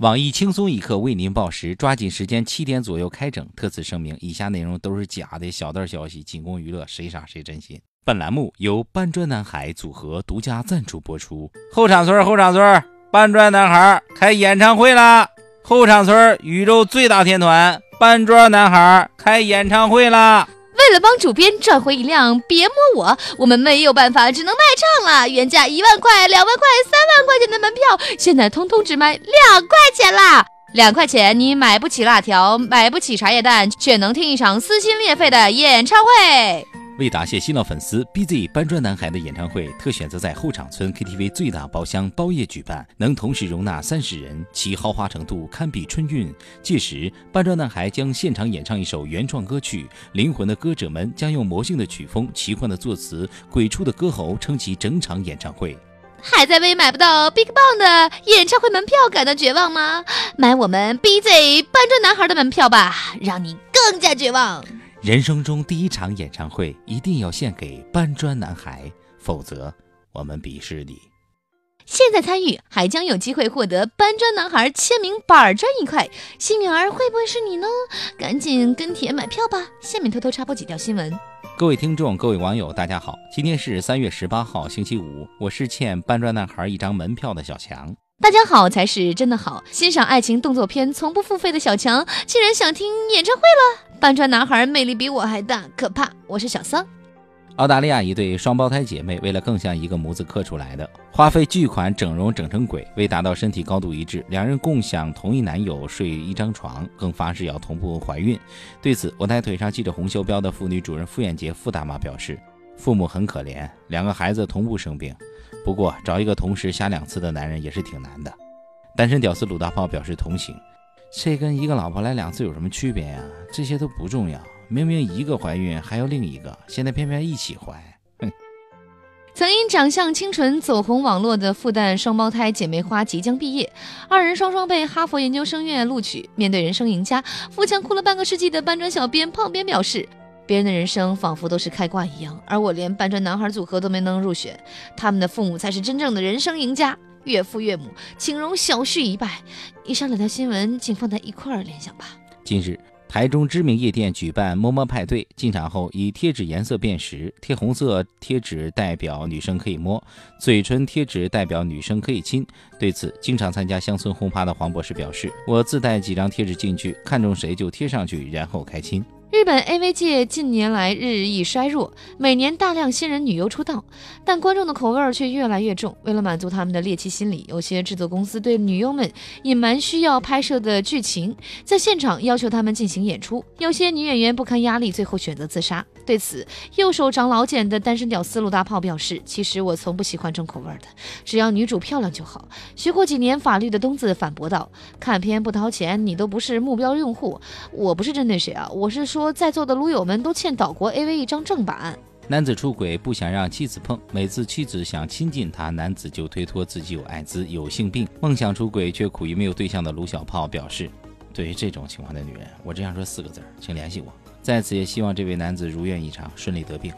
网易轻松一刻为您报时，抓紧时间，七点左右开整。特此声明，以下内容都是假的小道消息，仅供娱乐，谁傻谁真心。本栏目由搬砖男孩组合独家赞助播出。后场村，后场村，搬砖男孩开演唱会啦！后场村宇宙最大天团搬砖男孩开演唱会啦！为了帮主编赚回一辆别摸我，我们没有办法，只能卖唱了。原价一万块、两万块、三万块钱的门票，现在通通只卖两块钱啦！两块钱你买不起辣条，买不起茶叶蛋，却能听一场撕心裂肺的演唱会。为答谢新老粉丝，BZ 搬砖男孩的演唱会特选择在后场村 KTV 最大包厢包夜举办，能同时容纳三十人，其豪华程度堪比春运。届时，搬砖男孩将现场演唱一首原创歌曲，灵魂的歌者们将用魔性的曲风、奇幻的作词、鬼畜的歌喉撑起整场演唱会。还在为买不到 BigBang 的演唱会门票感到绝望吗？买我们 BZ 搬砖男孩的门票吧，让你更加绝望。人生中第一场演唱会一定要献给搬砖男孩，否则我们鄙视你。现在参与还将有机会获得搬砖男孩签名板砖一块，幸运儿会不会是你呢？赶紧跟帖买票吧！下面偷偷插播几条新闻。各位听众、各位网友，大家好，今天是三月十八号，星期五，我是欠搬砖男孩一张门票的小强。大家好才是真的好，欣赏爱情动作片从不付费的小强，竟然想听演唱会了。搬砖男孩魅力比我还大，可怕！我是小桑。澳大利亚一对双胞胎姐妹为了更像一个模子刻出来的，花费巨款整容整成鬼。为达到身体高度一致，两人共享同一男友睡一张床，更发誓要同步怀孕。对此，我台腿上系着红袖标的妇女主任傅艳杰傅大妈表示：“父母很可怜，两个孩子同步生病。不过找一个同时瞎两次的男人也是挺难的。”单身屌丝鲁大炮表示同情。这跟一个老婆来两次有什么区别呀？这些都不重要。明明一个怀孕还要另一个，现在偏偏一起怀。哼！曾因长相清纯走红网络的复旦双胞胎姐妹花即将毕业，二人双双被哈佛研究生院录取。面对人生赢家，富强哭了半个世纪的搬砖小编胖编表示：“别人的人生仿佛都是开挂一样，而我连搬砖男孩组合都没能入选，他们的父母才是真正的人生赢家。”岳父岳母，请容小婿一拜。以上两条新闻，请放在一块儿联想吧。近日，台中知名夜店举办摸摸派对，进场后以贴纸颜色辨识，贴红色贴纸代表女生可以摸，嘴唇贴纸代表女生可以亲。对此，经常参加乡村轰趴的黄博士表示：“我自带几张贴纸进去，看中谁就贴上去，然后开亲。”日本 AV 界近年来日益衰弱，每年大量新人女优出道，但观众的口味却越来越重。为了满足他们的猎奇心理，有些制作公司对女优们隐瞒需要拍摄的剧情，在现场要求他们进行演出。有些女演员不堪压力，最后选择自杀。对此，右手长老茧的单身屌丝陆大炮表示：“其实我从不喜欢重口味的，只要女主漂亮就好。”学过几年法律的东子反驳道：“看片不掏钱，你都不是目标用户。我不是针对谁啊，我是说说在座的撸友们都欠岛国 AV 一张正版。”男子出轨不想让妻子碰，每次妻子想亲近他，男子就推脱自己有艾滋、有性病，梦想出轨却苦于没有对象的卢小炮表示：“对于这种情况的女人，我只想说四个字，请联系我。”在此也希望这位男子如愿以偿，顺利得病。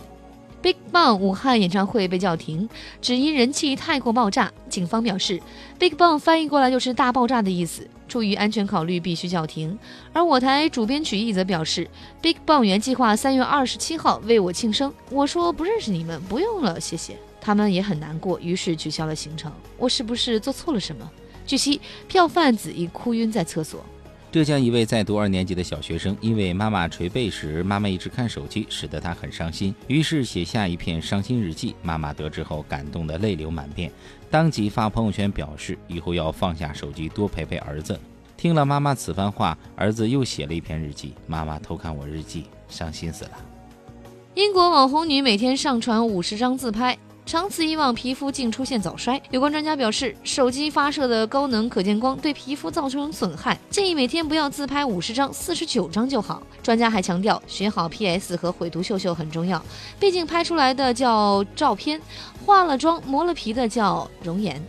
BigBang 武汉演唱会被叫停，只因人气太过爆炸。警方表示，BigBang 翻译过来就是大爆炸的意思，出于安全考虑必须叫停。而我台主编曲艺则表示，BigBang 原计划三月二十七号为我庆生，我说不认识你们，不用了，谢谢。他们也很难过，于是取消了行程。我是不是做错了什么？据悉，票贩子已哭晕在厕所。浙江一位在读二年级的小学生，因为妈妈捶背时，妈妈一直看手机，使得他很伤心，于是写下一篇伤心日记。妈妈得知后，感动得泪流满面，当即发朋友圈表示以后要放下手机，多陪陪儿子。听了妈妈此番话，儿子又写了一篇日记：妈妈偷看我日记，伤心死了。英国网红女每天上传五十张自拍。长此以往，皮肤竟出现早衰。有关专家表示，手机发射的高能可见光对皮肤造成损害，建议每天不要自拍五十张，四十九张就好。专家还强调，学好 PS 和毁图秀秀很重要，毕竟拍出来的叫照片，化了妆磨了皮的叫容颜。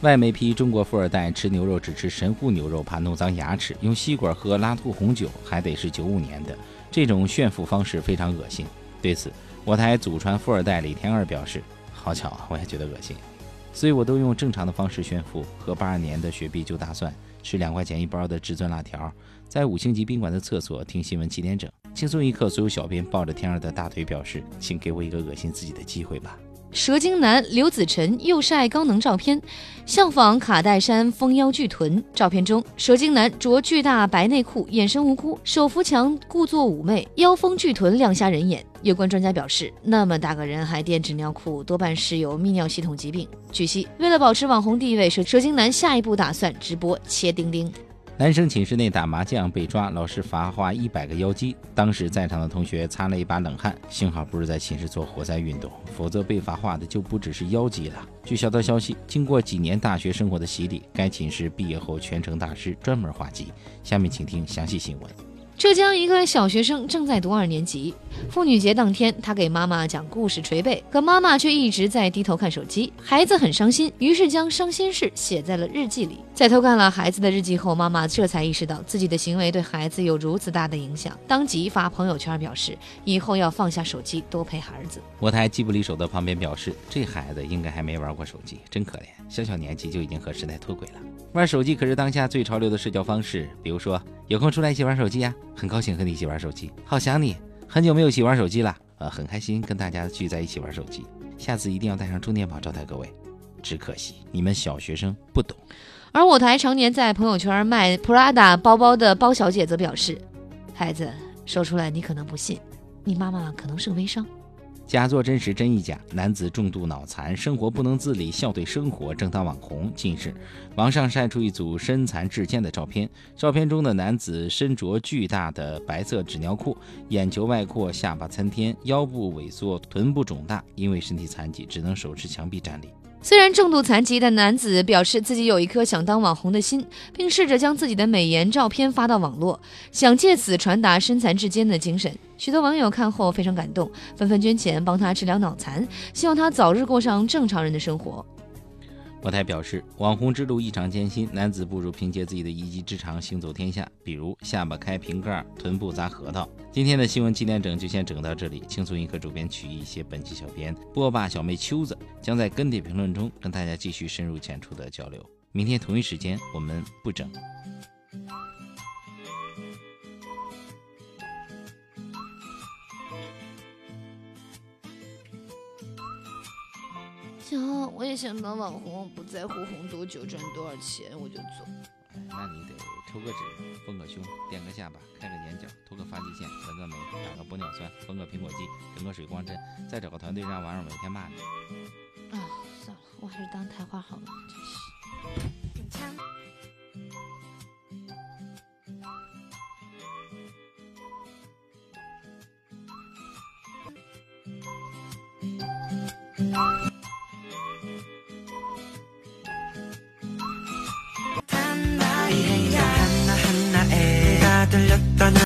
外媒批中国富二代吃牛肉只吃神户牛肉，怕弄脏牙齿；用吸管喝拉吐红酒，还得是九五年的，这种炫富方式非常恶心。对此，我台祖传富二代李天二表示。好巧啊，我也觉得恶心，所以我都用正常的方式炫富，喝八二年的雪碧就大蒜，吃两块钱一包的至尊辣条，在五星级宾馆的厕所听新闻七点整，轻松一刻。所有小编抱着天二的大腿表示，请给我一个恶心自己的机会吧。蛇精男刘子晨又晒高能照片，效仿卡戴珊丰腰巨臀。照片中，蛇精男着巨大白内裤，眼神无辜，手扶墙，故作妩媚，腰丰巨臀亮瞎人眼。有关专家表示，那么大个人还垫纸尿裤，多半是有泌尿系统疾病。据悉，为了保持网红地位，蛇蛇精男下一步打算直播切丁丁。男生寝室内打麻将被抓，老师罚画一百个妖姬。当时在场的同学擦了一把冷汗，幸好不是在寝室做活塞运动，否则被罚画的就不只是妖姬了。据小道消息，经过几年大学生活的洗礼，该寝室毕业后全程大师，专门画鸡。下面请听详细新闻。浙江一个小学生正在读二年级，妇女节当天，他给妈妈讲故事捶背，可妈妈却一直在低头看手机，孩子很伤心，于是将伤心事写在了日记里。在偷看了孩子的日记后，妈妈这才意识到自己的行为对孩子有如此大的影响，当即发朋友圈表示以后要放下手机，多陪孩子。我台机不离手的旁边表示，这孩子应该还没玩过手机，真可怜，小小年纪就已经和时代脱轨了。玩手机可是当下最潮流的社交方式，比如说有空出来一起玩手机呀。很高兴和你一起玩手机，好想你，很久没有一起玩手机了，呃，很开心跟大家聚在一起玩手机，下次一定要带上充电宝招待各位。只可惜你们小学生不懂。而我台常年在朋友圈卖 Prada 包包的包小姐则表示，孩子说出来你可能不信，你妈妈可能是个微商。假作真时真亦假，男子重度脑残，生活不能自理，笑对生活，正当网红。近日，网上晒出一组身残志坚的照片，照片中的男子身着巨大的白色纸尿裤，眼球外扩，下巴参天，腰部萎缩，臀部肿大，因为身体残疾，只能手持墙壁站立。虽然重度残疾的男子表示自己有一颗想当网红的心，并试着将自己的美颜照片发到网络，想借此传达身残志坚的精神。许多网友看后非常感动，纷纷捐钱帮他治疗脑残，希望他早日过上正常人的生活。我台表示，网红之路异常艰辛，男子不如凭借自己的一技之长行走天下，比如下巴开瓶盖，臀部砸核桃。今天的新闻七点整就先整到这里，轻松一刻主编曲艺写本期小编波霸小妹秋子将在跟帖评论中跟大家继续深入浅出的交流。明天同一时间我们不整。行，我也想当网红，不在乎红多久赚多少钱，我就做。哎，那你得抽个脂，丰个胸，垫个下巴，开个眼角，涂个发际线，纹个眉，打个玻尿酸，缝个苹果肌，整个水光针，再找个团队让网友每天骂你。啊，算了，我还是当台花好了，真是。